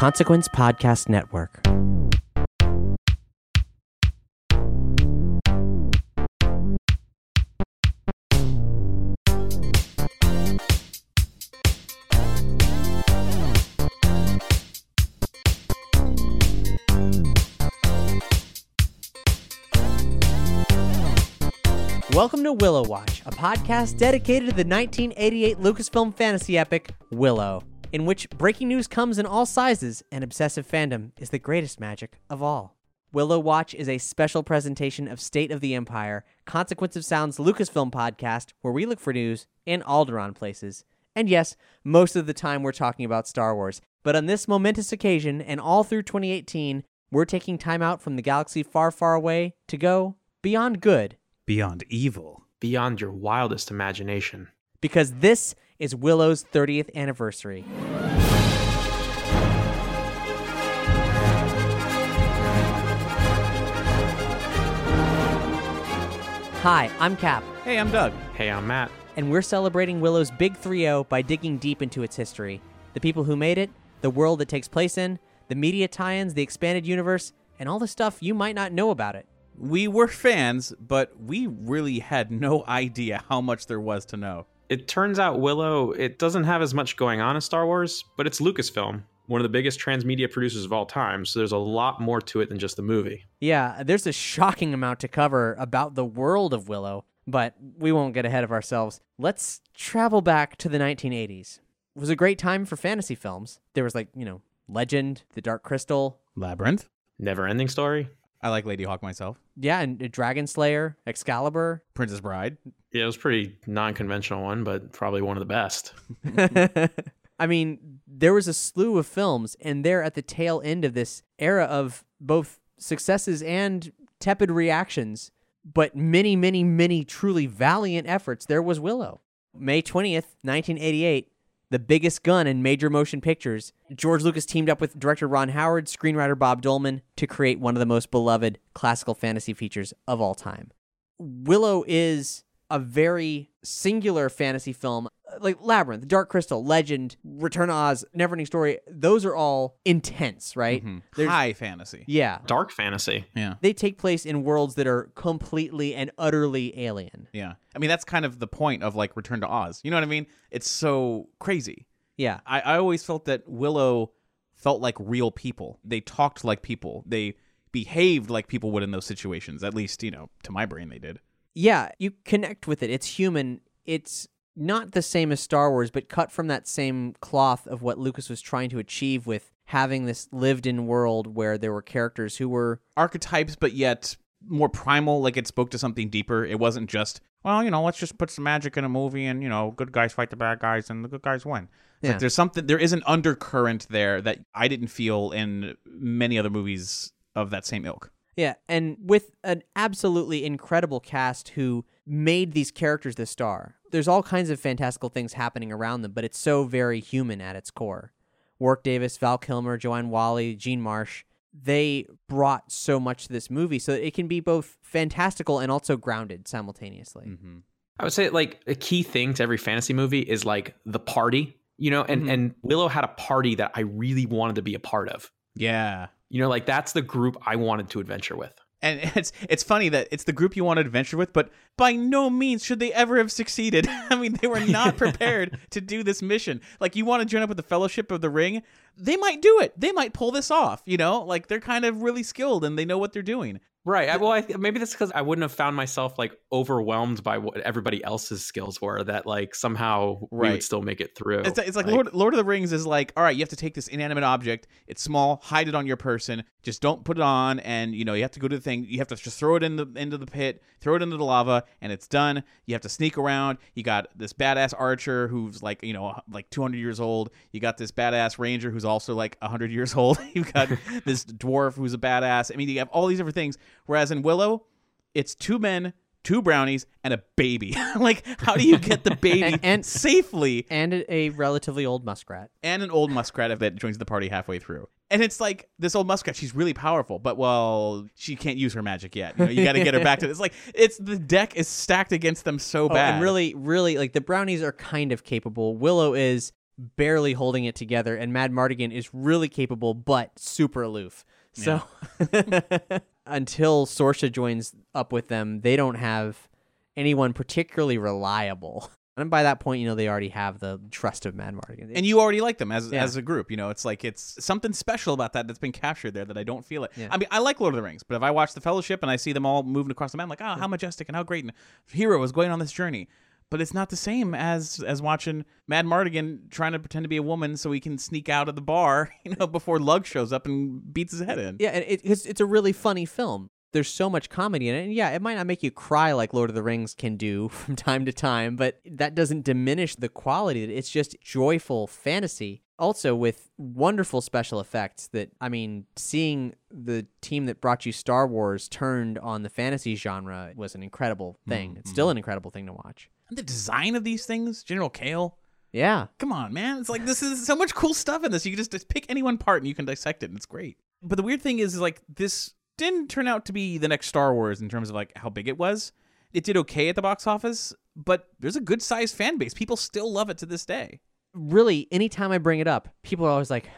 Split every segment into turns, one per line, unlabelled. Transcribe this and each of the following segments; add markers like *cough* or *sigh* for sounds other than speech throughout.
Consequence Podcast Network. Welcome to Willow Watch, a podcast dedicated to the 1988 Lucasfilm fantasy epic Willow, in which breaking news comes in all sizes and obsessive fandom is the greatest magic of all. Willow Watch is a special presentation of State of the Empire, Consequence of Sound's Lucasfilm podcast, where we look for news in Alderaan places. And yes, most of the time we're talking about Star Wars, but on this momentous occasion and all through 2018, we're taking time out from the galaxy far, far away to go beyond good
beyond evil.
beyond your wildest imagination.
Because this is Willow's 30th anniversary. Hi, I'm Cap,
Hey, I'm Doug.
Hey, I'm Matt.
and we're celebrating Willow's Big 3 0 by digging deep into its history. The people who made it, the world it takes place in, the media tie ins, the expanded universe, and all the stuff you might not know about it.
We were fans, but we really had no *laughs* idea how much there was to know.
It turns out Willow, it doesn't have as much going on as Star Wars, but it's Lucasfilm, one of the biggest transmedia producers of all time, so there's a lot more to it than just the movie.
Yeah, there's a shocking amount to cover about the world of Willow, but we won't get ahead of ourselves. Let's travel back to the 1980s. It was a great time for fantasy films. There was like, you know, Legend, The Dark Crystal,
Labyrinth.
Never ending story.
I like Ladyhawke myself.
yeah, and uh, Dragonslayer, Excalibur.
Princess Bride.
Yeah, it was pretty non conventional one, but probably one of the best. *laughs*
I mean, there was a slew of films, and they're at the tail end of this era of both successes and tepid reactions, but many, many, many truly valiant efforts. There was Willow. May 20th, 1988, the biggest gun in major motion pictures. George Lucas teamed up with director Ron Howard, screenwriter Bob Dolman to create one of the most beloved classical fantasy features of all time. Willow is a very singular fantasy film like Labyrinth, Dark Crystal, Legend, Return to Oz, Neverending Story. Those are all intense, right?
Mhm.
There's-
High fantasy.
Yeah.
Dark fantasy.
Yeah.
They take place in worlds that are completely and utterly alien.
Yeah. I mean, that's kind of the point of like Return to Oz. You know what I mean? It's so crazy.
Yeah.
I, I always felt that Willow felt like real people. They talked like people. They behaved like people would in those situations. At least, you know, to my brain, they did.
Yeah, you connect with it. It's human. It's not the same as Star Wars, but cut from that same cloth of what Lucas was trying to achieve with having this lived in world where there were characters who were
Archetypes, but yet more primal. Like it spoke to something deeper. It wasn't just, well, you know, let's just put some magic in a movie and, you know, good guys fight the bad guys and the good guys win.
Yeah.
Like there's something, there is an undercurrent there that I didn't feel in many other movies of that same ilk.
Yeah, and with an absolutely incredible cast who made these characters the star. There's all kinds of fantastical things happening around them, but it's so very human at its core. Warwick Davis, Val Kilmer, Joanne Whalley, Jean Marsh, they brought so much to this movie so that it can be both fantastical and also grounded simultaneously.
Mm-hmm.
I would say like a key thing to every fantasy movie is like the party, you know, and,
Mhm.
and Willow had a party that I really wanted to be a part of.
Yeah.
You know, like that's the group I wanted to adventure with.
And *laughs* it's it's funny that it's the group you want to adventure with, but by no means should they ever have succeeded. *laughs* I mean, they were *laughs* not prepared to do this mission. Like, you want to join up with the Fellowship of the Ring, they might do it. They might pull this off. You know, like they're kind of really skilled and they know what they're doing.
Right. I, well, I, maybe that's because I wouldn't have found myself like overwhelmed by what everybody else's skills were. That like somehow we would still make it through.
It's, it's like, Lord, Lord of the Rings is like, all right, you have to take this inanimate object. It's small, hide it on your person. Just don't put it on, and you know you have to go to the thing. You have to just throw it in the into the pit, throw it into the lava, and it's done. You have to sneak around. You got this badass archer who's like you know like 200 years old. You got this badass ranger who's also like 100 years old. *laughs* You've got *laughs* this dwarf who's a badass. I mean, you have all these different things. Whereas in Willow, it's two men. Two brownies and a baby. *laughs* like, how do you get the *laughs* baby
And- and-
safely
And a, relatively old muskrat.
and an old muskrat that joins the party halfway through. And it's like this old muskrat, she's really powerful, but well, she can't use her magic yet. You know, you got to get her back to. *laughs* It's like it's the deck is stacked against them so
Oh,
bad.
and really, really, like the brownies are kind of capable. Willow is, barely holding it together, and Madmartigan is really capable but super aloof. So until Sorsha joins up with them, they don't have anyone particularly reliable. *laughs* And by that point, you know they already have the trust of Madmartigan.
and you already like them as
Yeah.
as a group. You know, it's like it's something special about that that's been captured there that I don't feel it.
Yeah.
I mean, I like Lord of the Rings, but if I watch the Fellowship and I see them all moving across the map, I'm like, oh, how majestic and how great and hero is going on this journey. But it's not the same as as watching Madmartigan trying to pretend to be a woman so he can sneak out of the bar, *laughs* you know, before Lug shows up and beats his head in.
Yeah, and it, it's it's a really funny film. There's so much comedy in it, and yeah, it might not make you cry like Lord of the Rings can do *laughs* from time to time, but that doesn't diminish the quality. It's just joyful fantasy. Also, with wonderful special effects. That I mean, seeing the team that brought you Star Wars turned on the fantasy genre was an incredible thing. Mm-hmm. It's still an incredible thing to watch.
And the design of these things, General Kael.
Yeah,
Come on, man. It's like this is so much cool stuff in this. You can just, just pick any one part and you can dissect it, and it's great. But the weird thing is, is like this didn't turn out to be the next Star Wars in terms of like how big it was. It did okay at the box office, but there's a good sized fan base. People still love it to this day.
really, anytime I bring it up, people are always like,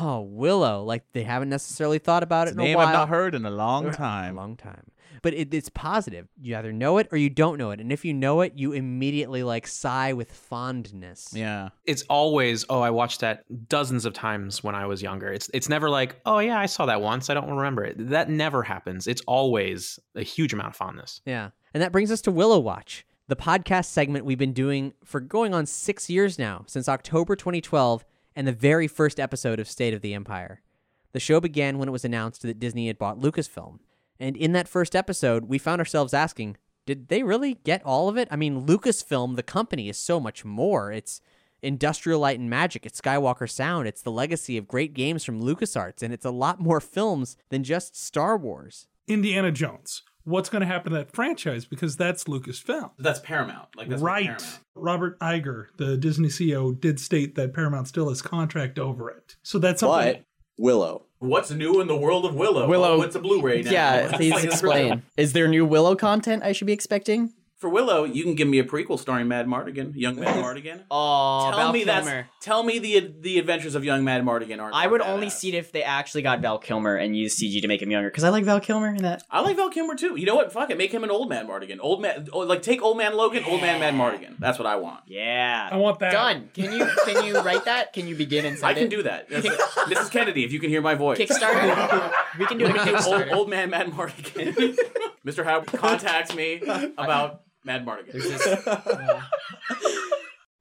"Oh, Willow!" Like they haven't necessarily thought about it
It's
in
a
a
name. I've not heard in a long *laughs*
A
time.
long time. But it, it's positive. You either know it or you don't know it. And if you know it, you immediately like sigh with fondness.
Yeah.
It's always, oh, I watched that dozens of times when I was younger. It's it's never like, oh yeah, I saw that once. I don't remember it. That never happens. It's always a huge amount of fondness.
Yeah. And that brings us to Willow Watch, the podcast segment we've been doing for going on six years now, since October 2012 and the very first episode of State of the Empire. The show began when it was announced that Disney had bought Lucasfilm. And in that first episode, we found ourselves asking, did they really get all of it? I mean, Lucasfilm, the company, is so much more. It's Industrial Light and Magic, it's Skywalker Sound, it's the legacy of great games from LucasArts, and it's a lot more films than just Star Wars.
Indiana Jones. What's going to happen to that franchise? Because that's Lucasfilm.
That's Paramount. Like
right. Robert Iger, the Disney CEO, did state that Paramount still has contract over it. So that's something.
But Willow.
What's new in the world of Willow?
Willow-
What's a Blu-ray now?
Yeah, please *laughs* explain. Is there new Willow content I should be expecting?
For Willow, you can give me a prequel starring Madmartigan, young Mad *laughs* Mardigan.
Oh,
tell me that's tell me the the adventures of young Madmartigan are.
I would
are
only
badass.
see it if they actually got Val Kilmer and used CG to make him younger because I like Val Kilmer in that.
I like Val Kilmer too. You know what? Fuck it, make him an old man Mardigan. Old man, oh, like take old man Logan, old man Madmartigan. That's what I want.
Yeah,
I want that.
done. Can you can you write that? Can you begin and send
I can
it?
do that. That's it. Mrs. Kennedy, if you can hear my voice.
Kickstarter. *laughs* we can do it.
Let
on
me do old,
Kickstarter.
old man Madmartigan. *laughs* Mr. Howard contacts me about Madmartigan. *laughs*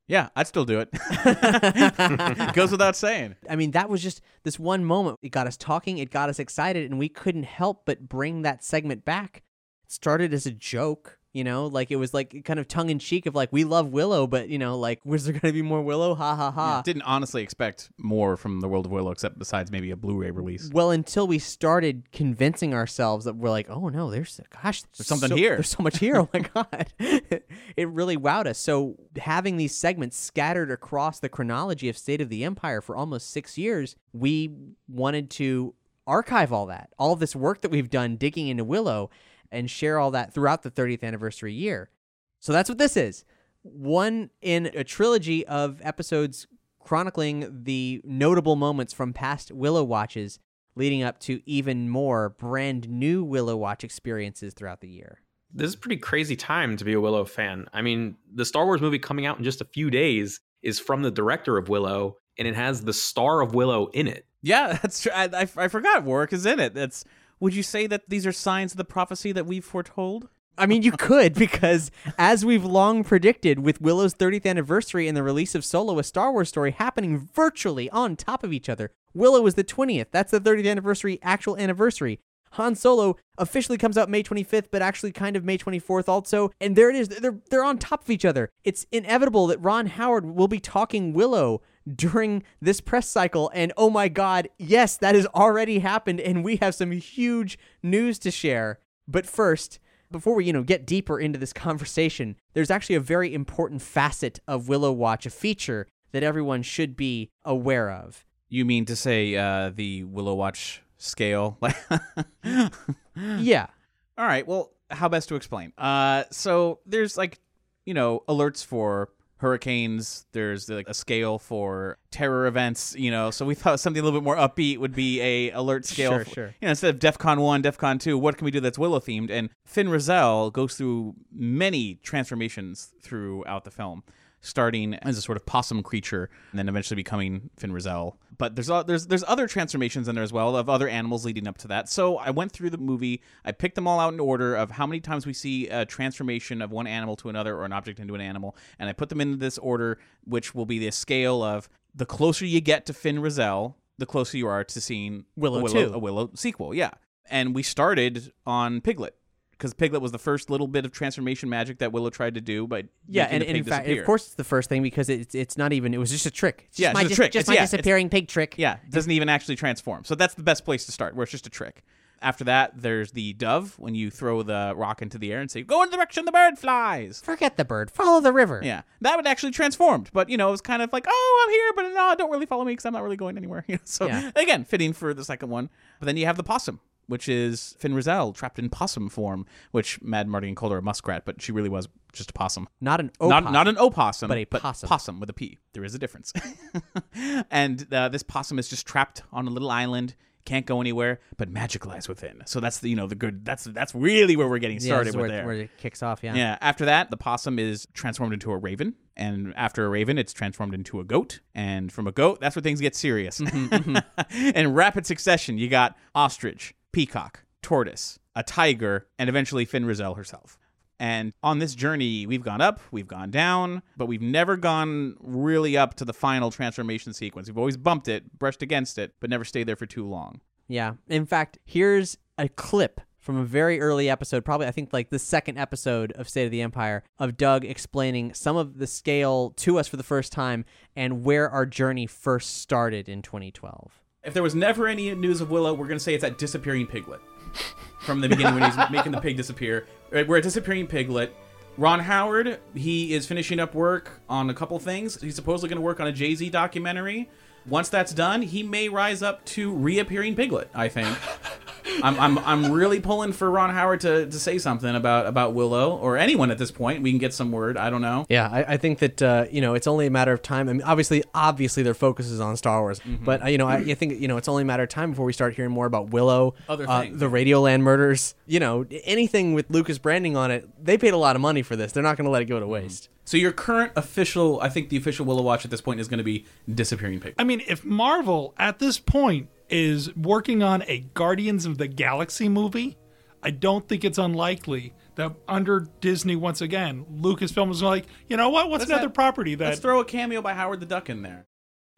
Yeah, I'd still do it. *laughs* Goes without saying.
I mean, that was just this one moment. It got us talking, it got us excited, and we couldn't help but bring that segment back. It started as a joke, you know, like it was like kind of tongue in cheek of like, we love Willow, but, you know, like, *laughs* was there going to be more Willow? Ha ha ha.
Didn't honestly expect more from the world of Willow, except besides maybe a Blu-ray release.
Well, until we started convincing ourselves that we're like, oh no, there's gosh,
There's something
so-
here.
There's so much here. Oh my *laughs* god, *laughs* it really wowed us. So having these segments scattered across the chronology of State of the Empire for almost six years, we wanted to archive all that, all this work that we've done digging into Willow, and share all that throughout the 30th anniversary year. So that's what this is. One in a trilogy of episodes chronicling the notable moments from past Willow watches leading up to even more brand new Willow watch experiences throughout the year.
This is a pretty crazy time to be a Willow fan. I mean, the Star Wars movie coming out in just a few days is from the director of Willow, and it has the star of Willow in it.
Yeah, *laughs* that's true. I, I, I forgot Warwick is in it. That's. Would you say that these are signs of the prophecy that we've foretold?
I mean, you could, *laughs* because as we've long predicted, with Willow's 30th anniversary and the release of Solo, a Star Wars story happening virtually on top of each other, Willow is the 20th. That's the 30th anniversary, actual anniversary. Han Solo officially comes out May 25th, but actually kind of May 24th also. And there it is. They're, they're on top of each other. It's inevitable that Ron Howard will be talking Willow during this press cycle. And oh my God, yes, that has already happened. And we have some huge news to share. But first, before we, you know, get deeper into this conversation, there's actually a very important facet of Willow Watch, a feature that everyone should be aware of.
You mean to say uh, the Willow Watch scale? *laughs*
Yeah.
All right. Well, how best to explain? Uh, so there's like, you know, alerts for hurricanes. There's like a scale for terror events, you know. So we thought something a little bit more upbeat would be a alert scale.
Sure,
for-
sure.
You know, instead of DEFCON one, DEFCON two, what can we do that's Willow themed? And Fin Raziel goes through many transformations throughout the film. Starting as a sort of possum creature, and then eventually becoming Fin Raziel. But there's there's there's other transformations in there as well of other animals leading up to that. So I went through the movie. I picked them all out in order of how many times we see a transformation of one animal to another or an object into an animal, and I put them into this order, which will be the scale of the closer you get to Fin Raziel, the closer you are to seeing
Willow
a Willow,
2.
a Willow sequel. Yeah, and we started on Piglet because Piglet was the first little bit of transformation magic that Willow tried to do, but
Yeah, and, and in fact,
disappear.
of course, it's the first thing because it's it's not even. It was just a trick. It's
Yeah,
just my
it's a trick.
Just
It's-
my
yeah,
disappearing pig trick.
Yeah, it doesn't even actually transform. So that's the best place to start, where it's just a trick. After that, there's the dove when you throw the rock into the air and say, "Go in the direction the bird flies."
Forget the bird. Follow the river.
Yeah, that would actually transformed, but you know, it was kind of like, "Oh, I'm here, but no, don't really follow me because I'm not really going anywhere." *laughs* You know, so
Yeah.
again, fitting for the second one. But then you have the possum, which is Fin Raziel trapped in possum form, which Mad Marty called her a muskrat, but she really was just a possum.
Not an opossum.
not an opossum,
but a possum.
Possum with a P. There is a difference. *laughs* and uh, this possum is just trapped on a little island, can't go anywhere, but magic lies within. So that's the you know the good. That's that's really where we're getting started
is
with
where,
there.
where it kicks off. Yeah.
Yeah. After that, the possum is transformed into a raven, and after a raven, it's transformed into a goat, and from a goat, that's where things get serious. *laughs* In rapid succession, you got ostrich, peacock, tortoise, a tiger, and eventually Fin Raziel herself. And on this journey, we've gone up, we've gone down, but we've never gone really up to the final transformation sequence. We've always bumped it, brushed against it, but never stayed there for too long.
Yeah. In fact, here's a clip from a very early episode, probably I think like the second episode of State of the Empire, of Doug explaining some of the scale to us for the first time and where our journey first started in 2012.
If there was never any news of Willow, we're going to say it's that disappearing piglet from the beginning when he's *laughs* making the pig disappear. Uh, we're a disappearing piglet. Ron Howard, he is finishing up work on a couple things. He's supposedly going to work on a Jay Z documentary. Once that's done, he may rise up to reappearing piglet. I think. *laughs* I'm, I'm, I'm really pulling for Ron Howard to, to say something about, about Willow or anyone at this point. We can get some word. I don't know.
Yeah, I, I think that uh, you know it's only a matter of time. I mean, obviously, obviously their focus is on Star Wars, but uh, you know, I, I think you know it's only a matter of time before we start hearing more about Willow,
Other
uh,
things.
the Radioland murders. You know, anything with Lucas branding on it, they paid a lot of money for this. They're not going to let it go to waste.
So your current official, I think the official Willow watch at this point is going to be disappearing piglet.
I mean, if Marvel at this point is working on a Guardians of the Galaxy movie, I don't think it's unlikely that under Disney once again, Lucasfilm was like, you know what? What's
Let's
another
have-
property that
Let's throw a cameo by Howard the Duck in there.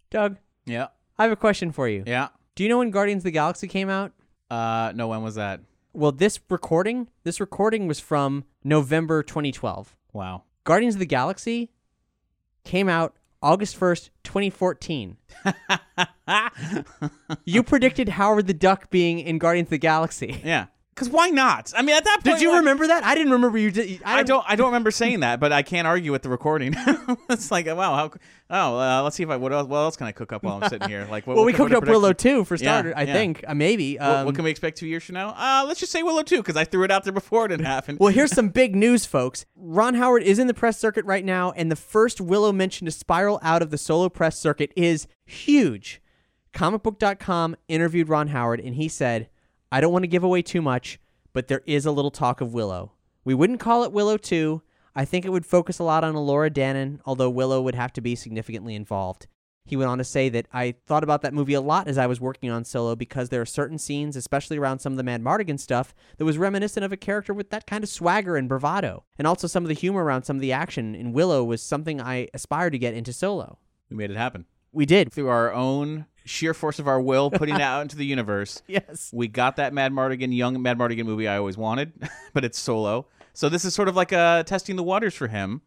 Doug,
Yeah.
I have a question for you.
Yeah.
Do you know when Guardians of the Galaxy came out?
Uh, no, when was that?
Well, this recording, this recording was from November 2012.
Wow.
Guardians of the Galaxy came out August 1st, 2014. you predicted Howard the Duck being in Guardians of the Galaxy.
yeah. Because why not? I mean, at that point,
Did you
like-
remember that? I didn't remember you did.
I don't. I don't remember saying that, but I can't argue with the recording. *laughs* it's like, wow, how? Oh, uh, let's see if I. What else? What else can I cook up while I'm sitting here? Like, what,
Well,
what
we cooked up Willow 2 for
Yeah,
starter, I
yeah.
think. Uh, maybe.
What,
Um,
what can we expect two years from now? Uh, let's just say Willow too, because I threw it out there before it happened.
Well, here's some big news, folks. Ron Howard is in the press circuit right now, and the first Willow mention to spiral out of the solo press circuit is huge. Comicbook.com interviewed Ron Howard, and he said, I don't want to give away too much, but there is a little talk of Willow. We wouldn't call it Willow 2. I think it would focus a lot on Elora Danan, although Willow would have to be significantly involved. He went on to say that I thought about that movie a lot as I was working on Solo because there are certain scenes, especially around some of the Madmartigan stuff, that was reminiscent of a character with that kind of swagger and bravado. And also some of the humor around some of the action in Willow was something I aspired to get into Solo.
we made it happen
We did.
through our own sheer force of our will, putting it *laughs* out into the universe.
Yes.
We got that Madmartigan, young Madmartigan movie I always wanted, *laughs* but it's solo. So this is sort of like uh, testing the waters for him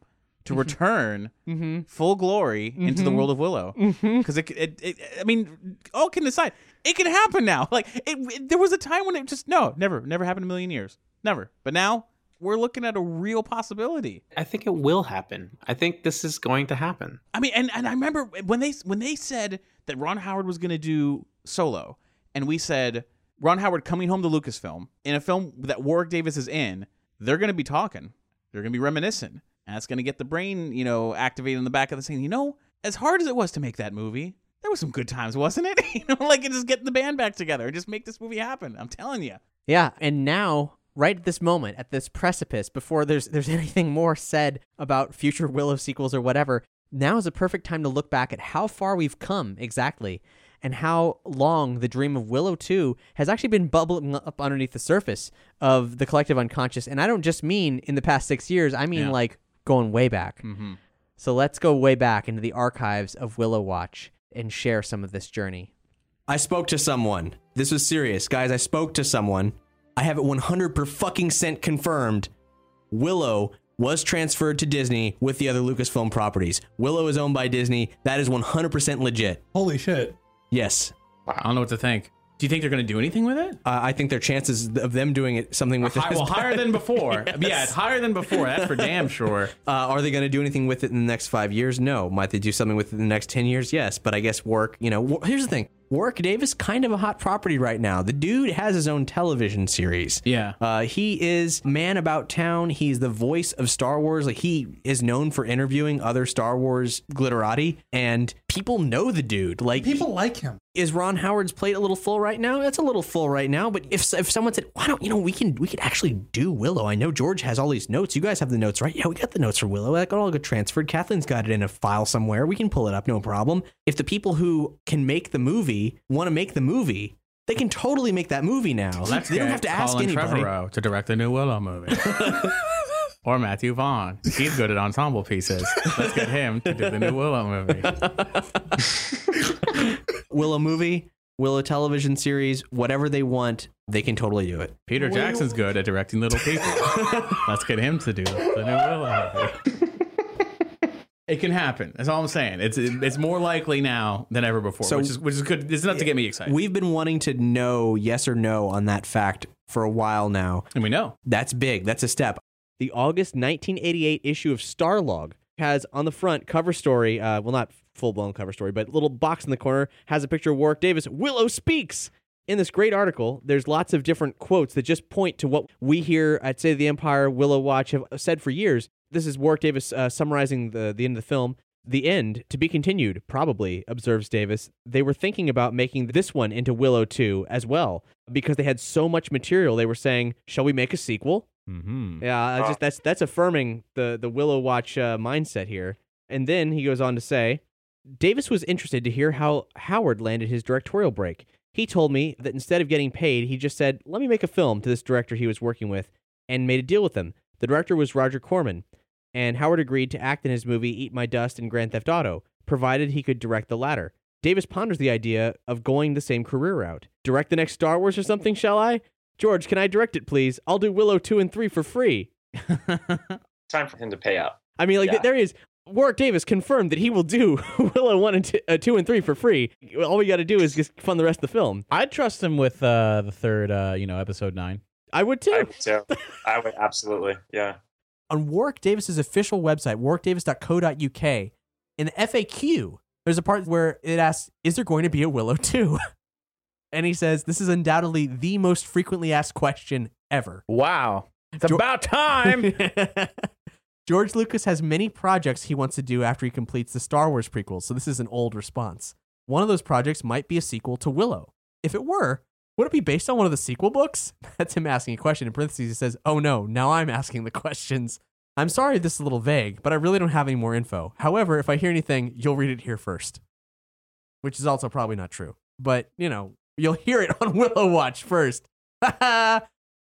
to mm-hmm. return mm-hmm. full glory into the mm-hmm. world of Willow. Because it, it, it, I mean, all can decide it can happen now. Like it, it- there was a time when it just no, never, never happened in a million years, never. But now we're looking at a real possibility.
I think it will happen. I think this is going to happen.
I mean, and, and I remember when they when they said that Ron Howard was going to do Solo, and we said Ron Howard coming home to Lucasfilm in a film that Warwick Davis is in, they're going to be talking, they're going to be reminiscing, and And that's going to get the brain, you know, activated in the back of the scene. You know, as hard as it was to make that movie, there was some good times, wasn't it? *laughs* you know, like just getting the band back together and just make this movie happen. I'm telling you.
Yeah, and now, right at this moment, at this precipice, before there's there's *laughs* anything more said about future Willow sequels or whatever, now is a perfect time to look back at how far we've come exactly, and how long the dream of Willow 2 has actually been bubbling up underneath the surface of the collective unconscious. And I don't just mean in the past six years; I mean
Yeah.
like going way back.
Mm-hmm.
So let's go way back into the archives of Willow Watch and share some of this journey.
I spoke to someone. This was serious, guys. I spoke to someone. I have it 100 per fucking cent confirmed. Willow was transferred to Disney with the other Lucasfilm properties. Willow is owned by Disney. That is 100% legit.
Holy shit.
Yes.
I don't know what to think. Do you think they're going to do anything with it?
Uh, I think their chances of them doing it something with it
Hi- well, higher
better.
than before. *laughs* Yeah, it's higher than before. That's for damn sure. *laughs*
Uh, are they going to do anything with it in the next five years? No. Might they do something with it in the next 10 years? Yes. But I guess work, you know, Wa- here's the thing Warwick Davis, kind of a hot property right now. The dude has his own television series.
Yeah.
Uh, he is man about town. He's the voice of Star Wars. Like he is known for interviewing other Star Wars glitterati, and people know the dude. Like
People like him.
is Ron Howard's plate a little full right now? That's a little full right now. But if if someone said, "Why don't you know we can we could actually do Willow?" I know George has all these notes. You guys have the notes, right? Yeah, we got the notes for Willow. That got all get transferred. Kathleen's got it in a file somewhere. We can pull it up, no problem. If the people who can make the movie want to make the movie, they can totally make that movie now. they don't have to ask
Colin
anybody.
Trevorrow to direct the new Willow movie. *laughs* or Matthew Vaughn. He's good at ensemble pieces. Let's get him to do the new Willow movie. *laughs*
Willow movie, Willow television series, whatever they want, they can totally do it.
Peter Jackson's good at directing little people. *laughs* Let's get him to do the new Willow movie. It can happen. That's all I'm saying. It's it's more likely now than ever before,
So-
which is which is good. It's enough to get me excited.
We've been wanting to know yes or no on that fact for a while now.
and we know.
That's big. That's a step.
The August 1988 issue of Starlog has on the front cover story, uh, well, not full blown cover story, but little box in the corner has a picture of Warwick Davis. Willow speaks. In this great article, there's lots of different quotes that just point to what we here at Say the Empire, Willow Watch have said for years. This is Warwick Davis uh, summarizing the, the end of the film. The end, to be continued, probably, observes Davis. They were thinking about making this one into Willow 2 as well because they had so much material. They were saying, shall we make a sequel?
Mm-hmm.
Yeah, I just that's that's affirming the the Willow Watch uh, mindset here. And then he goes on to say, Davis was interested to hear how Howard landed his directorial break. He told me that instead of getting paid, he just said, "Let me make a film" to this director he was working with, and made a deal with him. The director was Roger Corman, and Howard agreed to act in his movie Eat My Dust and Grand Theft Auto, provided he could direct the latter. Davis ponders the idea of going the same career route. Direct the next Star Wars or something, shall I? George, can I direct it, please? I'll do Willow 2 and 3 for free. *laughs*
Time for him to pay out.
I mean, like,
Yeah.
there he is. Warwick Davis confirmed that he will do *laughs* Willow 1 and two, uh, 2 and 3 for free. All we got to do is just fund the rest of the film.
I'd trust him with uh, the third, uh, you know, episode nine.
I would too.
I would too. I would absolutely. Yeah.
On Warwick Davis's official website, warwickdavis.co.uk, in the FAQ, there's a part where it asks, "Is there going to be a Willow *laughs* 2?" and he says, "This is undoubtedly the most frequently asked question ever."
Wow. It's
Jo-
about time. *laughs*
George Lucas has many projects he wants to do after he completes the Star Wars prequels, so this is an old response. One of those projects might be a sequel to Willow. If it were, would it be based on one of the sequel books? *laughs* That's him asking a question. In parentheses, he says, Oh no, now I'm asking the questions. I'm sorry this is a little vague, but I really don't have any more info. However, if I hear anything, you'll read it here first. Which is also probably not true. But, you know, you'll hear it *laughs* on Willow Watch first. *laughs*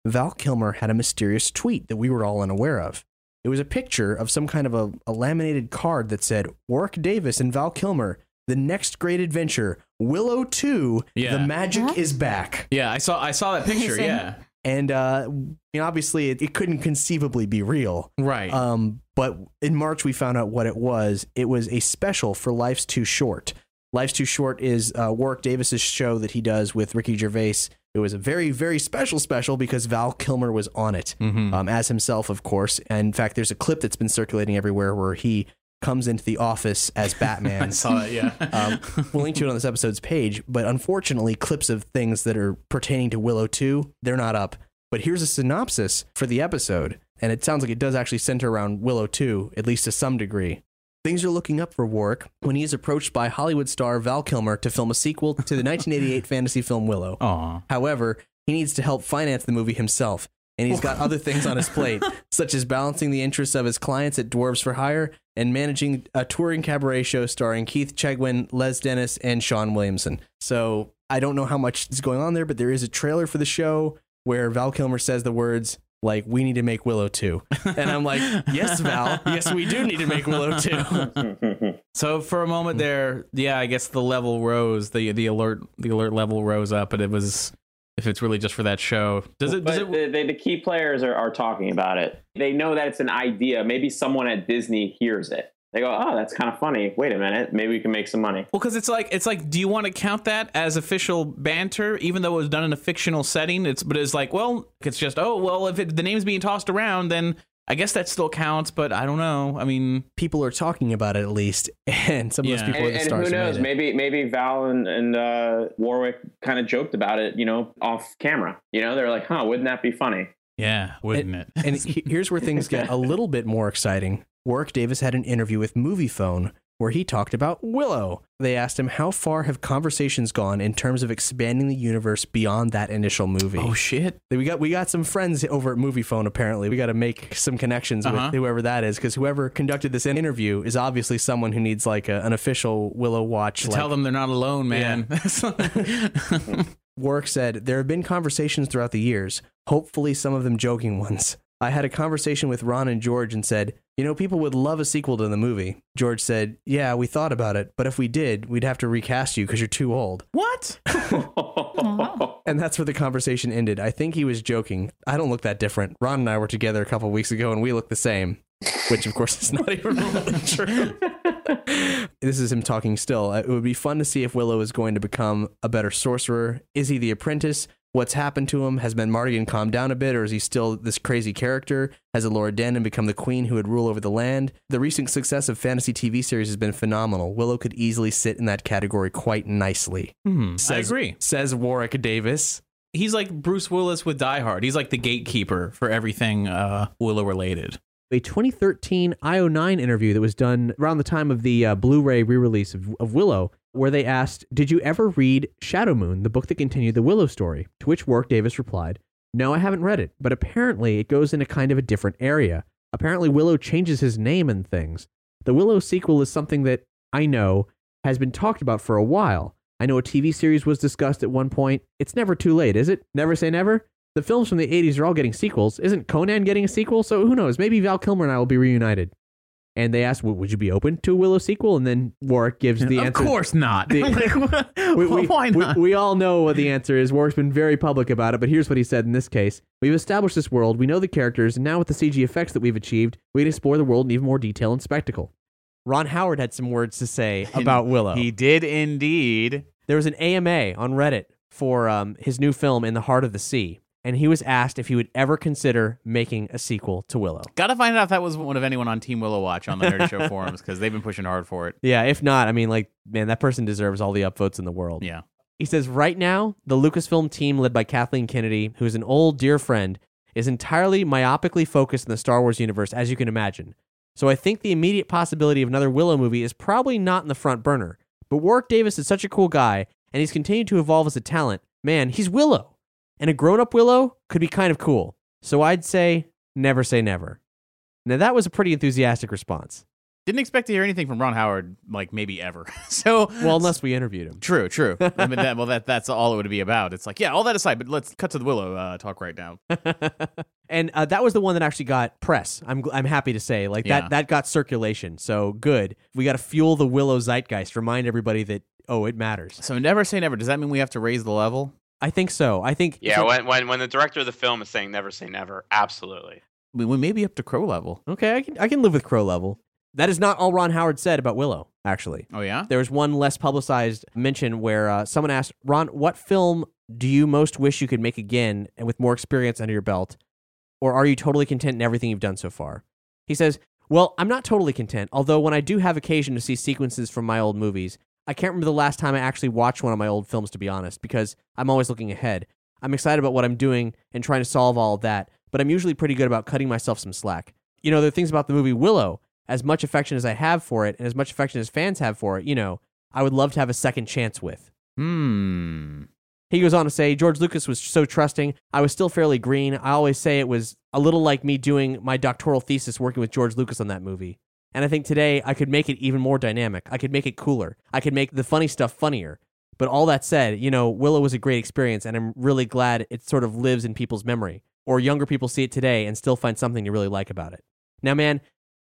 Val Kilmer had a mysterious tweet that we were all unaware of. It was a picture of some kind of a, a laminated card that said, Warwick Davis and Val Kilmer, the next great adventure, Willow 2,
Yeah.
the magic
What?
is back.
yeah, I saw I saw that picture. Yeah.
And uh, you know, obviously, it, it couldn't conceivably be real.
Right.
Um, but in March, we found out what it was. It was a special for Life's Too Short. Life's Too Short is uh, Warwick Davis's show that he does with Ricky Gervais. It was a very, very special special because Val Kilmer was on it
Mhm.
um, as himself, of course. And in fact, there's a clip that's been circulating everywhere where he comes into the office as *laughs* Batman.
I saw it. Yeah.
um, we'll link to it on this episode's page, but unfortunately, clips of things that are pertaining to Willow 2, they're not up. But here's a synopsis for the episode. and it sounds like it does actually center around Willow 2, at least to some degree. Things are looking up for Warwick when he is approached by Hollywood star Val Kilmer to film a sequel to the 1988 *laughs* fantasy film Willow.
Aw.
However, he needs to help finance the movie himself, and he's got *laughs* other things on his plate, such as balancing the interests of his clients at Dwarves for Hire and managing a touring cabaret show starring Keith Chegwin, Les Dennis, and Shaun Williamson. So I don't know how much is going on there, but there is a trailer for the show where Val Kilmer says the words like "We need to make Willow 2. *laughs* and I'm like, "Yes, Val. Yes, we do need to make Willow 2. *laughs*
So for a moment there, yeah, I guess the level rose, the the alert the alert level rose up, but it was if it's really just for that show. Does it does
But
it
the, the, the key players are, are talking about it. They know that it's an idea. Maybe someone at Disney hears it. They go, "Oh, that's kind of funny. Wait a minute, maybe we can make some money."
Well, because it's like it's like, do you want to count that as official banter, even though it was done in a fictional setting? It's but it's like, well, it's just oh well, if it, the name's being tossed around, then I guess that still counts. But I don't know. I mean,
People are talking about it at least, *laughs* and some of those
Yeah.
people are
And,
the
and
stars.
who
who
knows? Maybe maybe Val and, and uh, Warwick kind of joked about it, you know, off camera. You know, they're like, "Huh, wouldn't that be funny?"
yeah, wouldn't it?
And here's where things get *laughs* a little bit more exciting. Warwick Davis had an interview with Moviephone where he talked about Willow. They asked him how far have conversations gone in terms of expanding the universe beyond that initial movie.
oh shit!
we got we got some friends over at Moviephone, Apparently, we got to make some connections
Uh-huh.
with whoever that is because whoever conducted this interview is obviously someone who needs like a, an official Willow watch.
Tell them they're not alone, man. *laughs*
Warwick said, There have been conversations throughout the years, hopefully some of them joking ones. I had a conversation with Ron and George and said, You know, people would love a sequel to the movie. George said, Yeah, we thought about it, but if we did, we'd have to recast you because you're too old.
what? *laughs*
And that's where the conversation ended. I think he was joking. I don't look that different. Ron and I were together a couple weeks ago and we look the same, which of course is not *laughs* even remotely true. this is him talking still. Uh, It would be fun to see if Willow is going to become a better sorcerer. Is he the apprentice? What's happened to him? Has Madmartigan calmed down a bit, or is he still this crazy character? Has Elora Danan become the queen who would rule over the land? The recent success of fantasy TV series has been phenomenal. Willow could easily sit in that category quite nicely.
Hmm, I
Says-
agree.
Says Warwick Davis.
He's like Bruce Willis with Die Hard. He's like the gatekeeper for everything uh, Willow related.
a 2013 IO9 interview that was done around the time of the uh, Blu-ray re-release of, of Willow, where they asked, "Did you ever read Shadow Moon, the book that continued the Willow story?" To which Warwick Davis replied, "No, I haven't read it, but apparently it goes in a kind of a different area. Apparently Willow changes his name and things. The Willow sequel is something that I know has been talked about for a while. I know a TV series was discussed at one point. It's never too late, is it? Never say never." The films from the 80s are all getting sequels. Isn't Conan getting a sequel? So who knows? Maybe Val Kilmer and I will be reunited. And they asked, "W- would you be open to a Willow sequel? And then Warwick gives the
of
answer.
Of course not.
The- *laughs*
Like, *laughs*
We, we-
why
we-
not?
We, all know what the answer is. Warwick's been very public about it, but here's what he said in this case. We've established this world, we know the characters, and now with the CG effects that we've achieved, we can explore the world in even more detail and spectacle. Ron Howard had some words to say about Willow.
He did indeed.
There was an AMA on Reddit for um, his new film, In the Heart of the Sea, and he was asked if he would ever consider making a sequel to Willow.
Got to find out if that was one of anyone on Team Willow Watch on the Nerdy Show *laughs* forums because they've been pushing hard for it.
Yeah, if not, I mean, like, man, that person deserves all the upvotes in the world.
Yeah.
He says, right now, the Lucasfilm team, led by Kathleen Kennedy, who is an old dear friend, is entirely myopically focused in the Star Wars universe, as you can imagine. So I think the immediate possibility of another Willow movie is probably not in the front burner. But Warwick Davis is such a cool guy, and he's continued to evolve as a talent. Man, he's Willow. And a grown up Willow could be kind of cool. So I'd say, never say never. Now, that was a pretty enthusiastic response.
Didn't expect to hear anything from Ron Howard, like maybe ever. *laughs* so,
Well, unless we interviewed him.
true, true. *laughs* I mean, that, well, that that's all it would be about. It's like, yeah, all that aside, but let's cut to the Willow uh, talk right now. *laughs*
and uh, that was the one that actually got press. I'm I'm happy to say like
Yeah.
that that got circulation. So good. We got to fuel the Willow zeitgeist. Remind everybody that oh, it matters.
So, never say never. Does that mean we have to raise the level?
I think so. I think
Yeah, when, when when the director of the film is saying never say never, absolutely.
We, we may be up to Crow level.
okay. I can I can live with Crow level. That is not all Ron Howard said about Willow. Actually,
Oh, yeah?
there was one less publicized mention where uh, someone asked Ron, "What film do you most wish you could make again and with more experience under your belt, or are you totally content in everything you've done so far?" He says, "Well, I'm not totally content. Although when I do have occasion to see sequences from my old movies, I can't remember the last time I actually watched one of my old films, to be honest, because I'm always looking ahead. I'm excited about what I'm doing and trying to solve all of that, but I'm usually pretty good about cutting myself some slack. You know, there are things about the movie Willow, as much affection as I have for it and as much affection as fans have for it, you know, I would love to have a second chance with.
Hmm.
He goes on to say, George Lucas was so trusting. I was still fairly green. I always say it was a little like me doing my doctoral thesis working with George Lucas on that movie. And I think today I could make it even more dynamic. I could make it cooler. I could make the funny stuff funnier. But all that said, you know, Willow was a great experience, and I'm really glad it sort of lives in people's memory. Or younger people see it today and still find something to really like about it. Now, man,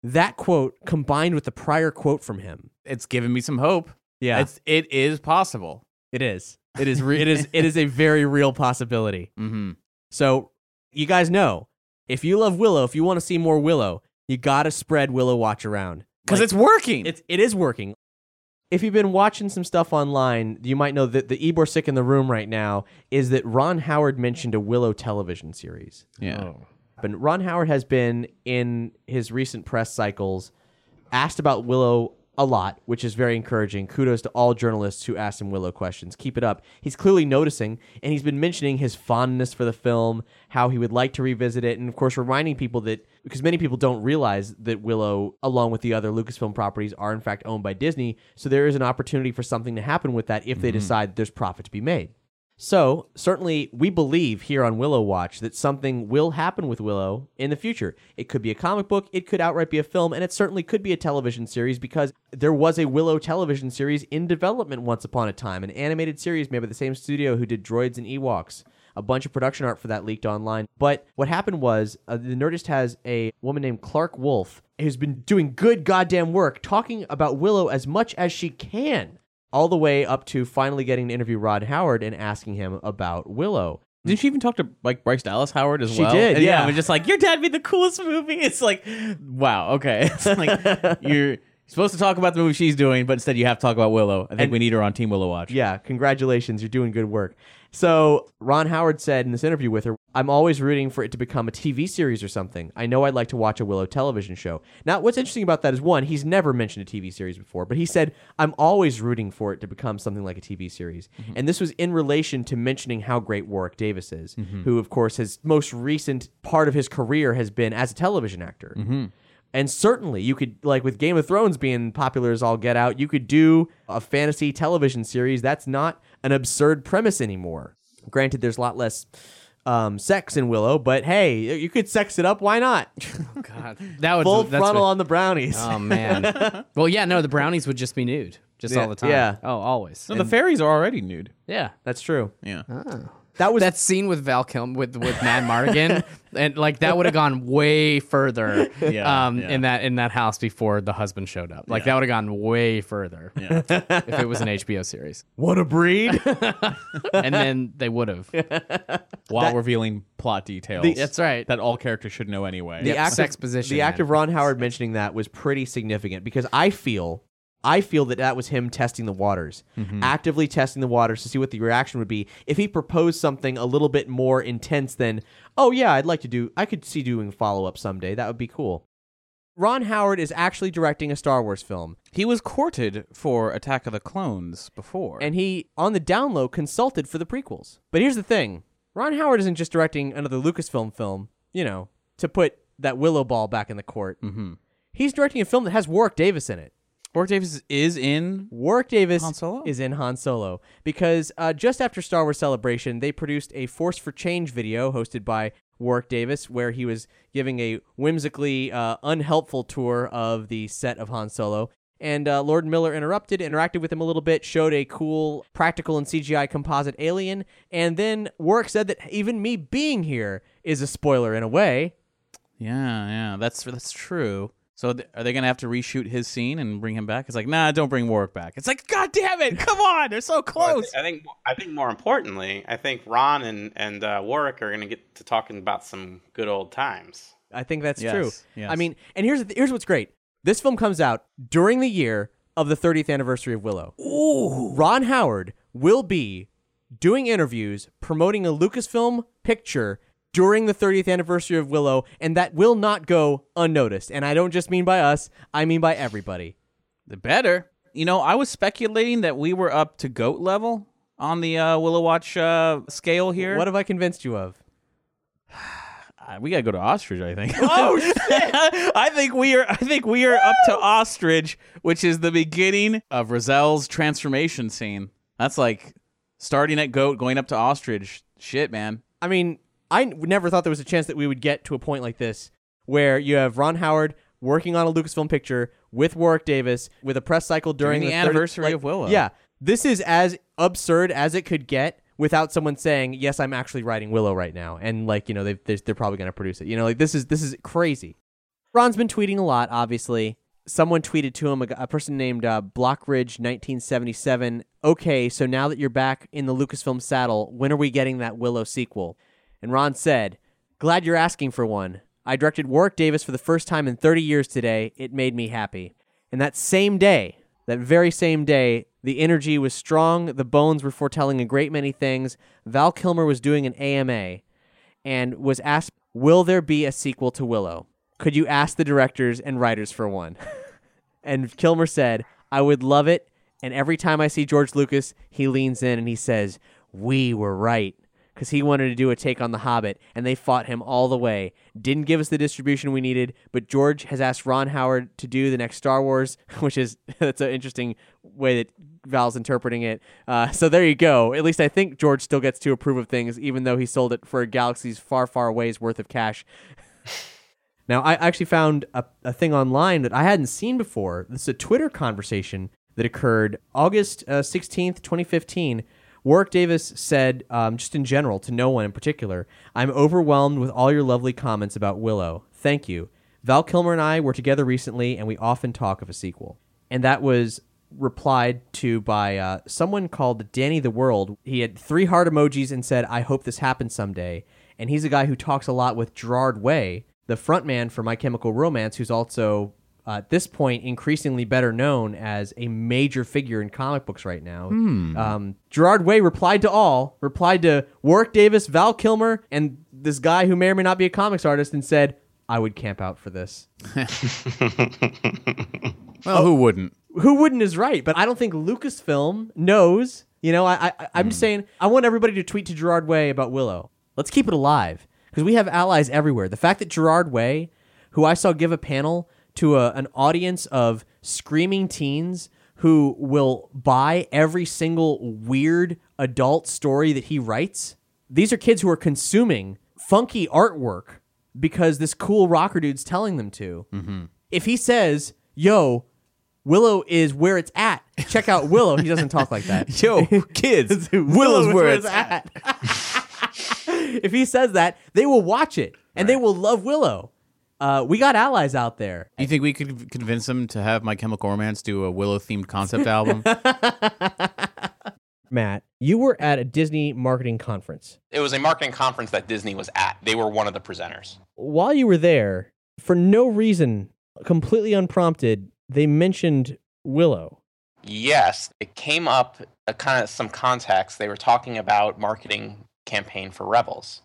that quote combined with the prior quote from him.
It's given me some hope.
Yeah,
It's it is possible.
it is. It is. Re- *laughs* it is. It is a very real possibility.
Mm-hmm.
So you guys know, if you love Willow, if you want to see more Willow, you gotta spread Willow Watch around
Because
Like,
it's working.
it's it is working. If you've been watching some stuff online, you might know that the Ebor sick in the room right now is that Ron Howard mentioned a Willow television series.
yeah. Oh.
And Ron Howard has been in his recent press cycles asked about Willow a lot, which is very encouraging. Kudos to all journalists who asked him Willow questions. Keep it up. He's clearly noticing, and he's been mentioning his fondness for the film, how he would like to revisit it, and of course, reminding people that because many people don't realize that Willow, along with the other Lucasfilm properties, are in fact owned by Disney. So there is an opportunity for something to happen with that if they mm-hmm. decide there's profit to be made. So, certainly, we believe here on Willow Watch that something will happen with Willow in the future. It could be a comic book, it could outright be a film, and it certainly could be a television series because there was a Willow television series in development once upon a time, an animated series made by the same studio who did Droids and Ewoks. A bunch of production art for that leaked online. But what happened was uh, the Nerdist has a woman named Clark Wolf who's been doing good goddamn work talking about Willow as much as she can all the way up to finally getting to interview Ron Howard and asking him about Willow.
Didn't she even talk to like Bryce Dallas Howard as
She
well?
did,
And
yeah.
I was just like, your dad made the coolest movie. It's like, wow, okay. *laughs* It's like *laughs* you're supposed to talk about the movie she's doing, but instead you have to talk about Willow. I think
And-
we need her on Team Willow Watch.
Yeah, congratulations, you're doing good work. So, Ron Howard said in this interview with her, I'm always rooting for it to become a TV series or something. I know I'd like to watch a Willow television show. Now, what's interesting about that is one, he's never mentioned a TV series before, but he said, I'm always rooting for it to become something like a TV series. Mm-hmm. And this was in relation to mentioning how great Warwick Davis is, mm-hmm. who, of course, his most recent part of his career has been as a television actor. Mm-hmm. And certainly, you could, like with Game of Thrones being popular as all get out, you could do a fantasy television series. That's not an absurd premise anymore. Granted, there's a lot less um, sex in Willow, but hey, you could sex it up. Why not? *laughs*
God, that would
Full
that's
frontal
what-
on the brownies.
Oh man. *laughs* well, yeah, no, the brownies would just be nude, just
Yeah,
all the time.
yeah.
Oh, always.
No, the fairies are already nude.
yeah.
That's true.
Yeah.
That was
That scene with Val Kilmer with with Madmartigan, *laughs* and like that would have gone way further.
Yeah,
um,
yeah.
in that in that house before the husband showed up. Like that would have gone way further.
Yeah.
if it was an HBO series,
what a breed. *laughs*
and then they would have. *laughs*
While
That-
revealing plot details.
The-
That's right.
that all characters should know anyway.
the
Yep,
act
sex
of,
position,
The act
man.
of Ron Howard mentioning that was pretty significant because I feel, I feel that that was him testing the waters, actively testing the waters to see what the reaction would be if he proposed something a little bit more intense than, oh yeah, I'd like to do, I could see doing follow up someday. That would be cool. Ron Howard is actually directing a Star Wars film,
He was courted for Attack of the Clones before.
and he, on the down low, consulted for the prequels. But here's the thing Ron Howard isn't just directing another Lucasfilm film, you know, to put that Willow ball back in the court.
Mhm.
He's directing a film that has Warwick Davis in it.
Warwick Davis is in
Warwick Davis
Han Solo?
is in Han Solo because uh, just after Star Wars Celebration, they produced a Force for Change video hosted by Warwick Davis, where he was giving a whimsically uh, unhelpful tour of the set of Han Solo. And uh, Lord Miller interrupted, interacted with him a little bit, showed a cool practical and CGI composite alien, and then Warwick said that even me being here is a spoiler in a way.
Yeah, yeah, that's that's true. So th- are they gonna have to reshoot his scene and bring him back? It's like, nah, don't bring Warwick back. It's like, god damn it, come on, they're so
Well, I
close.
I think I think more importantly, I think Ron and and uh, Warwick are going to get to talking about some good old times.
I think that's
Yes,
true.
yes.
I mean, and here's th- here's what's great. This film comes out during the year of the 30th anniversary of Willow. Ooh. Ron Howard will be doing interviews promoting a Lucasfilm picture during the 30th anniversary of Willow, and that will not go unnoticed. And I don't just mean by us; I mean by everybody.
The better. You know, I was speculating that we were up to goat level on the uh, Willow Watch uh, scale here.
What have I convinced you of? *sighs*
Uh, we gotta go to ostrich. I think. Oh *laughs* shit! I think we are. I think we are up to ostrich, which is the beginning of Raziel's transformation scene. That's like starting at goat, going up to ostrich. Shit, man.
I mean, I never thought there was a chance that we would get to a point like this where you have Ron Howard working on a Lucasfilm picture with Warwick Davis with a press cycle during,
During the
30
anniversary
like-
of Willow.
Yeah, this is as absurd as it could get without someone saying, "Yes, I'm actually writing Willow right now," and like you know they they're, they're probably going to produce it. You know, like this is this is crazy. Ron's been tweeting a lot, obviously. Someone tweeted to him, a person named uh, Blockridge 1977. Okay, so now that you're back in the Lucasfilm saddle, when are we getting that Willow sequel? And Ron said, Glad you're asking for one. I directed Warwick Davis for the first time in 30 years today. It made me happy. And that same day, that very same day, the energy was strong, the bones were foretelling a great many things. Val Kilmer was doing an AMA and was asked, Will there be a sequel to Willow? Could you ask the directors and writers for one? *laughs* and Kilmer said, I would love it. And every time I see George Lucas, he leans in and he says, We were right. Because he wanted to do a take on The Hobbit, and they fought him all the way. Didn't give us the distribution we needed, but George has asked Ron Howard to do the next Star Wars, *laughs* which is *laughs* that's an interesting way that Val's interpreting it. Uh, so there you go. At least I think George still gets to approve of things, even though he sold it for a galaxy's far, far away's worth of cash. *laughs* Now, I actually found a, a thing online that I hadn't seen before. This is a Twitter conversation that occurred August uh, 16th, 2015. Warwick Davis said, um, just in general, to no one in particular, I'm overwhelmed with all your lovely comments about Willow. Thank you. Val Kilmer and I were together recently, and we often talk of a sequel. And that was replied to by uh, someone called Danny the World. He had three heart emojis and said, I hope this happens someday. And he's a guy who talks a lot with Gerard Way, the frontman for My Chemical Romance, who's also uh, at this point increasingly better known as a major figure in comic books right now.
Hmm.
Um, Gerard Way replied to all, replied to Warwick Davis, Val Kilmer, and this guy who may or may not be a comics artist, and said, "I would camp out for this." *laughs*
Well, who wouldn't?
Who wouldn't is right, but I don't think Lucasfilm knows. You know, I, I I'm just saying I want everybody to tweet to Gerard Way about Willow. Let's keep it alive because we have allies everywhere. The fact that Gerard Way, who I saw give a panel to a, an audience of screaming teens who will buy every single weird adult story that he writes. These are kids who are consuming funky artwork because this cool rocker dude's telling them to. Mm-hmm. If he says, "Yo, Willow is where it's at. Check out Willow. He doesn't talk like that. *laughs*
Yo, *laughs* kids, Willow's where it's at. *laughs*
if he says that, they will watch it and they will love Willow. Uh, we got allies out there.
Do you think we could convince them to have My Chemical Romance do a Willow themed concept album? *laughs*
Matt, you were at a Disney marketing conference.
It was a marketing conference that Disney was at. They were one of the presenters.
While you were there, for no reason, completely unprompted, they mentioned Willow.
Yes, it came up uh, kind of some context. They were talking about marketing campaign for Rebels.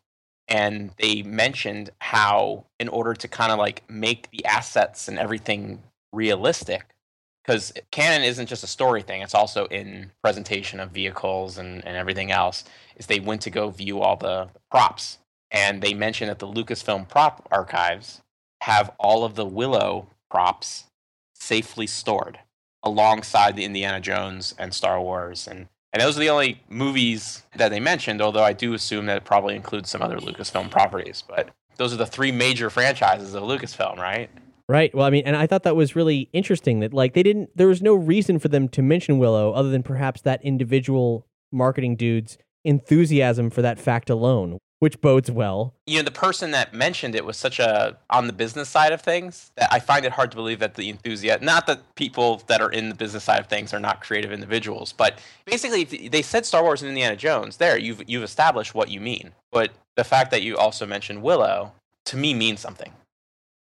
And they mentioned how in order to kind of like make the assets and everything realistic, because canon isn't just a story thing, it's also in presentation of vehicles and, and everything else, is they went to go view all the props. And they mentioned that the Lucasfilm prop archives have all of the Willow props safely stored alongside the Indiana Jones and Star Wars. And, and those are the only movies that they mentioned, although I do assume that it probably includes some other Lucasfilm properties. But those are the three major franchises of Lucasfilm, right?
Right. Well, I mean, and I thought that was really interesting that like they didn't there was no reason for them to mention Willow other than perhaps that individual marketing dude's enthusiasm for that fact alone, which bodes well.
You know, the person that mentioned it was such a on the business side of things that I find it hard to believe that the enthusiast, not that people that are in the business side of things are not creative individuals, but basically they said Star Wars and Indiana Jones. There, you've you've established what you mean. But the fact that you also mentioned Willow to me means something.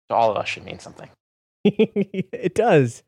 To all of us should mean something. *laughs*
it does.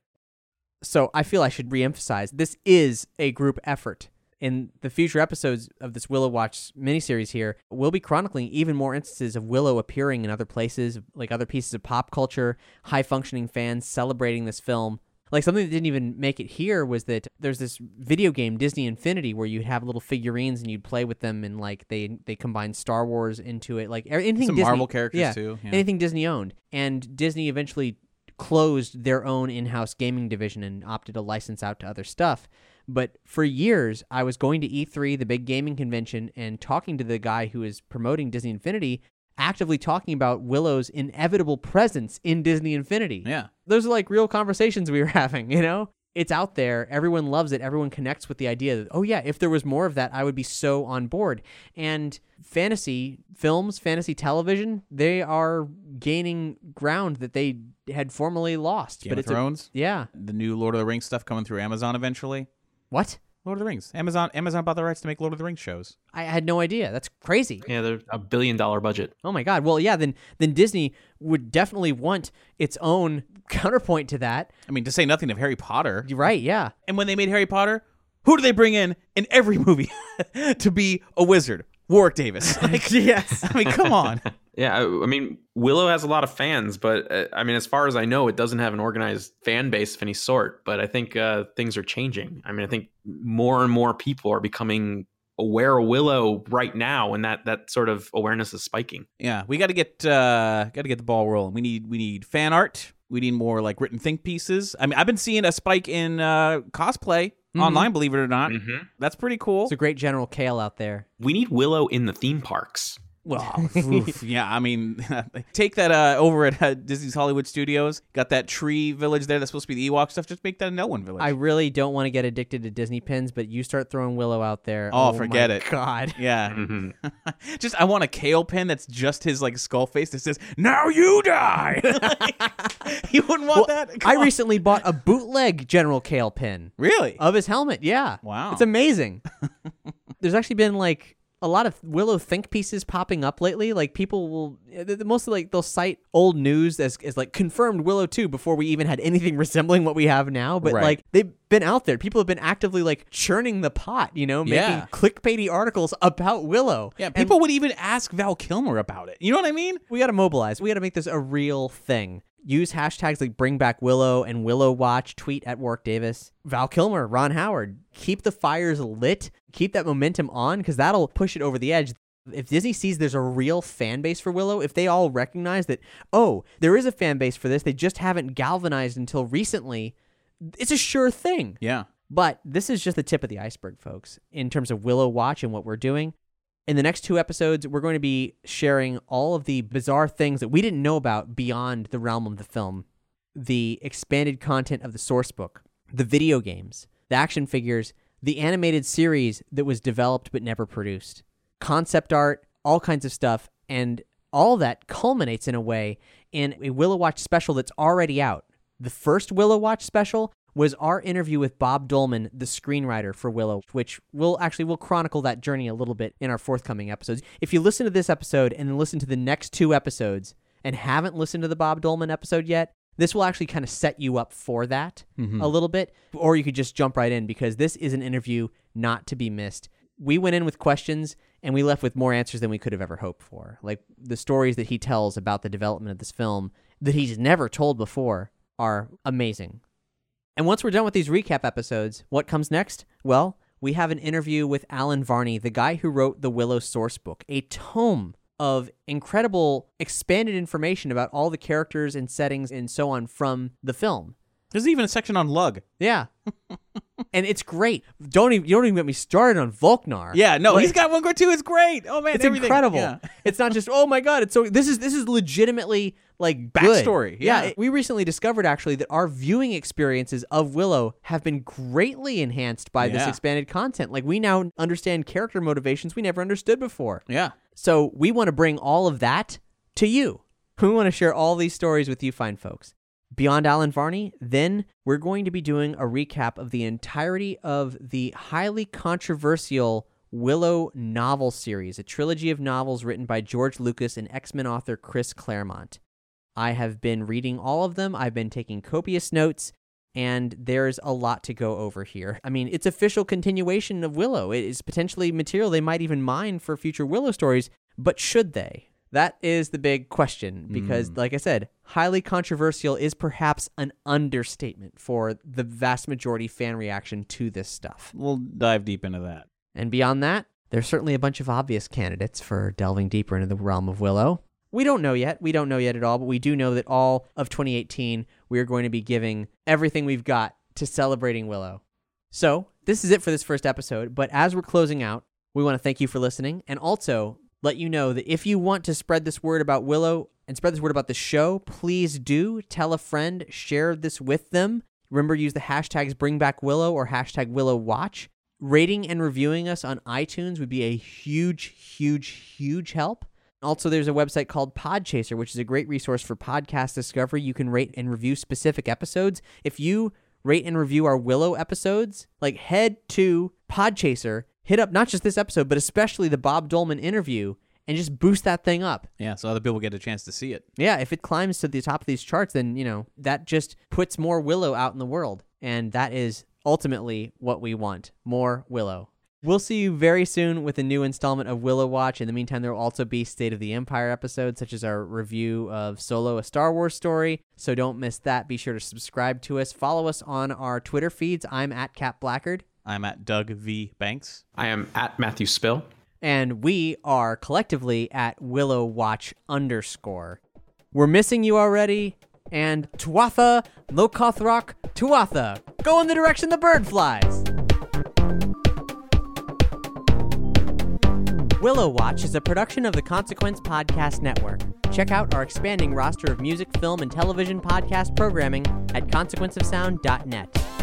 So I feel I should reemphasize this is a group effort. In the future episodes of this Willow Watch miniseries here, we'll be chronicling even more instances of Willow appearing in other places, like other pieces of pop culture, high functioning fans celebrating this film. Like something that didn't even make it here was that there's this video game Disney Infinity where you'd have little figurines and you'd play with them and like they they combine Star Wars into it, like er, anything
Some
Disney,
Marvel characters,
yeah,
too, yeah.
anything Disney owned. And Disney eventually closed their own in-house gaming division and opted to license out to other stuff. But for years, I was going to E3, the big gaming convention, and talking to the guy who is promoting Disney Infinity, actively talking about Willow's inevitable presence in Disney Infinity.
Yeah.
Those are like real conversations we were *laughs* having, you know? It's out there. Everyone loves it. Everyone connects with the idea that, oh, yeah, if there was more of that, I would be so on board. And fantasy films, fantasy television, they are gaining ground that they had formerly lost.
Game
but
of
it's a-
Thrones.
yeah.
The new Lord of the Rings stuff coming through Amazon eventually.
What?
Lord of the Rings. Amazon Amazon bought the rights to make Lord of the Rings shows.
I had no idea. That's crazy.
Yeah, they're a billion dollar budget.
Oh my god. Well, yeah, then then Disney would definitely want its own counterpoint to that.
I mean, to say nothing of Harry Potter.
You're right, yeah.
And when they made Harry Potter, who do they bring in in every *laughs* movie *laughs* to be a wizard? Warwick Davis. *laughs* Like,
yes.
I mean, come on.
Yeah, I, I mean, Willow has a lot of fans, but uh, I mean, as far as I know, it doesn't have an organized fan base of any sort. But I think uh, things are changing. I mean, I think more and more people are becoming aware of Willow right now, and that that sort of awareness is spiking.
Yeah, we got to get uh, got to get the ball rolling. We need we need fan art. We need more like written think pieces. I mean, I've been seeing a spike in uh, cosplay online. Believe it or not, that's pretty cool.
It's a great General Kael out there.
We need Willow in the theme parks.
Well, *laughs* oof, yeah, I mean, *laughs* take that uh, over at uh, Disney's Hollywood Studios. Got that tree village there that's supposed to be the Ewok stuff. Just make that a Nelwyn village.
I really don't want to get addicted to Disney pins, but you start throwing Willow out there.
Oh,
my
forget it.
God. *laughs*
Yeah.
Mm-hmm.
just I want a Kael pin that's just his like skull face that says "Now you die." you wouldn't want
Well,
that.
I
on.
recently bought a bootleg General Kael pin.
Really?
Of his helmet, yeah.
Wow.
It's amazing. There's actually been like a lot of Willow think pieces popping up lately. Like people will eh, th- mostly like they'll cite old news as, as like confirmed Willow 2 before we even had anything *laughs* resembling what we have now. But
Right.
like they've been out there. People have been actively like churning the pot, you know, making
Yeah.
clickbaity articles about Willow.
Yeah,
And
people would even ask Val Kilmer about it. You know what I mean?
we got to mobilize. We got to make this a real thing. Use hashtags like Bring Back Willow and Willow Watch. Tweet at Warwick Davis, Val Kilmer, Ron Howard. Keep the fires lit. Keep that momentum on because that'll push it over the edge. If Disney sees there's a real fan base for Willow, if they all recognize that, oh, there is a fan base for this, they just haven't galvanized until recently, it's a sure thing.
Yeah.
But this is just the tip of the iceberg, folks, in terms of Willow Watch and what we're doing. In the next two episodes, we're going to be sharing all of the bizarre things that we didn't know about beyond the realm of the film the expanded content of the source book, the video games, the action figures, the animated series that was developed but never produced, concept art, all kinds of stuff. And all that culminates in a way in a Willow Watch special that's already out. The first Willow Watch special was our interview with Bob Dolman, the screenwriter for Willow, which we'll actually we'll chronicle that journey a little bit in our forthcoming episodes. If you listen to this episode and then listen to the next two episodes and haven't listened to the Bob Dolman episode yet, this will actually kind of set you up for that mm-hmm. a little bit. Or you could just jump right in because this is an interview not to be missed. We went in with questions and we left with more answers than we could have ever hoped for. Like the stories that he tells about the development of this film that he's never told before are amazing. And once we're done with these recap episodes, what comes next? Well, we have an interview with Allen Varney, the guy who wrote the Willow source book, a tome of incredible expanded information about all the characters and settings and so on from the film.
There's even a section on Lug.
Yeah. and it's great. Don't even you don't even get me started on Vohnkar.
Yeah, no,
Like-
he's got one good too. It's great. Oh man,
it's
everything.
incredible.
Yeah.
It's not just oh my god. It's so this is this is legitimately like good.
Backstory, yeah.
we recently discovered actually that our viewing experiences of Willow have been greatly enhanced by this
Yeah.
expanded content. Like we now understand character motivations we never understood before.
Yeah.
So we want to bring all of that to you. We want to share all these stories with you, fine folks. Beyond Allen Varney, then we're going to be doing a recap of the entirety of the highly controversial Willow novel series, a trilogy of novels written by George Lucas and X Men author Chris Claremont. I have been reading all of them, I've been taking copious notes, and there's a lot to go over here. I mean, it's official continuation of Willow. It is potentially material they might even mine for future Willow stories, but should they? That is the big question because,
Mm.
like I said, highly controversial is perhaps an understatement for the vast majority fan reaction to this stuff.
We'll dive deep into that.
And beyond that, there's certainly a bunch of obvious candidates for delving deeper into the realm of Willow. We don't know yet. We don't know yet at all, but we do know that all of 2018, we are going to be giving everything we've got to celebrating Willow. So, this is it for this first episode, but as we're closing out, we want to thank you for listening and also let you know that if you want to spread this word about Willow and spread this word about the show, please do tell a friend, share this with them. Remember, use the hashtags Bring Back Willow or hashtag Willow Watch. Rating and reviewing us on iTunes would be a huge, huge, huge help. Also, there's a website called Podchaser, which is a great resource for podcast discovery. You can rate and review specific episodes. If you rate and review our Willow episodes, like head to Podchaser, hit up not just this episode, but especially the Bob Dolman interview, and just boost that thing up.
Yeah, so other people get a chance to see it.
Yeah, if it climbs to the top of these charts, then, you know, that just puts more Willow out in the world. And that is ultimately what we want more Willow. We'll see you very soon with a new installment of Willow Watch. In the meantime, there will also be State of the Empire episodes, such as our review of Solo, a Star Wars story. So don't miss that. Be sure to subscribe to us. Follow us on our Twitter feeds. I'm at Cap Blackard.
I'm at Doug V. Banks.
I am at Matthew Spill.
and we are collectively at Willow Watch underscore. We're missing you already, and Tuatha, Lokothrock, Tuatha, go in the direction the bird flies. Willow Watch is a production of the Consequence Podcast Network. Check out our expanding roster of music, film, and television podcast programming at consequenceofsound.net.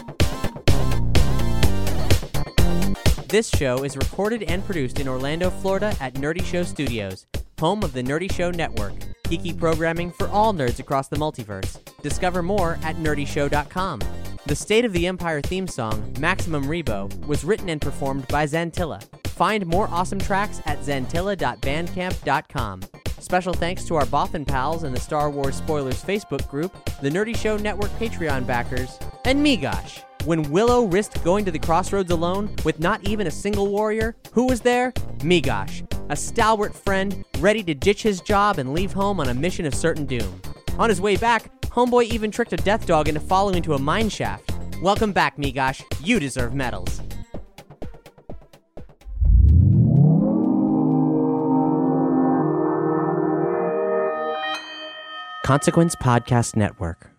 This show is recorded and produced in Orlando, Florida at Nerdy Show Studios, home of the Nerdy Show Network, geeky programming for all nerds across the multiverse. Discover more at nerdyshow.com. The State of the Empire theme song, Maximum Rebo, was written and performed by Zantilla. Find more awesome tracks at zantilla.bandcamp.com. Special thanks to our Bothan pals in the Star Wars Spoilers Facebook group, the Nerdy Show Network Patreon backers, and Meegosh. When Willow risked going to the crossroads alone with not even a single warrior, who was there? Meegosh, a stalwart friend ready to ditch his job and leave home on a mission of certain doom. On his way back, Homeboy even tricked a death dog into falling into a mine shaft. Welcome back, Meegosh. You deserve medals. Consequence Podcast Network.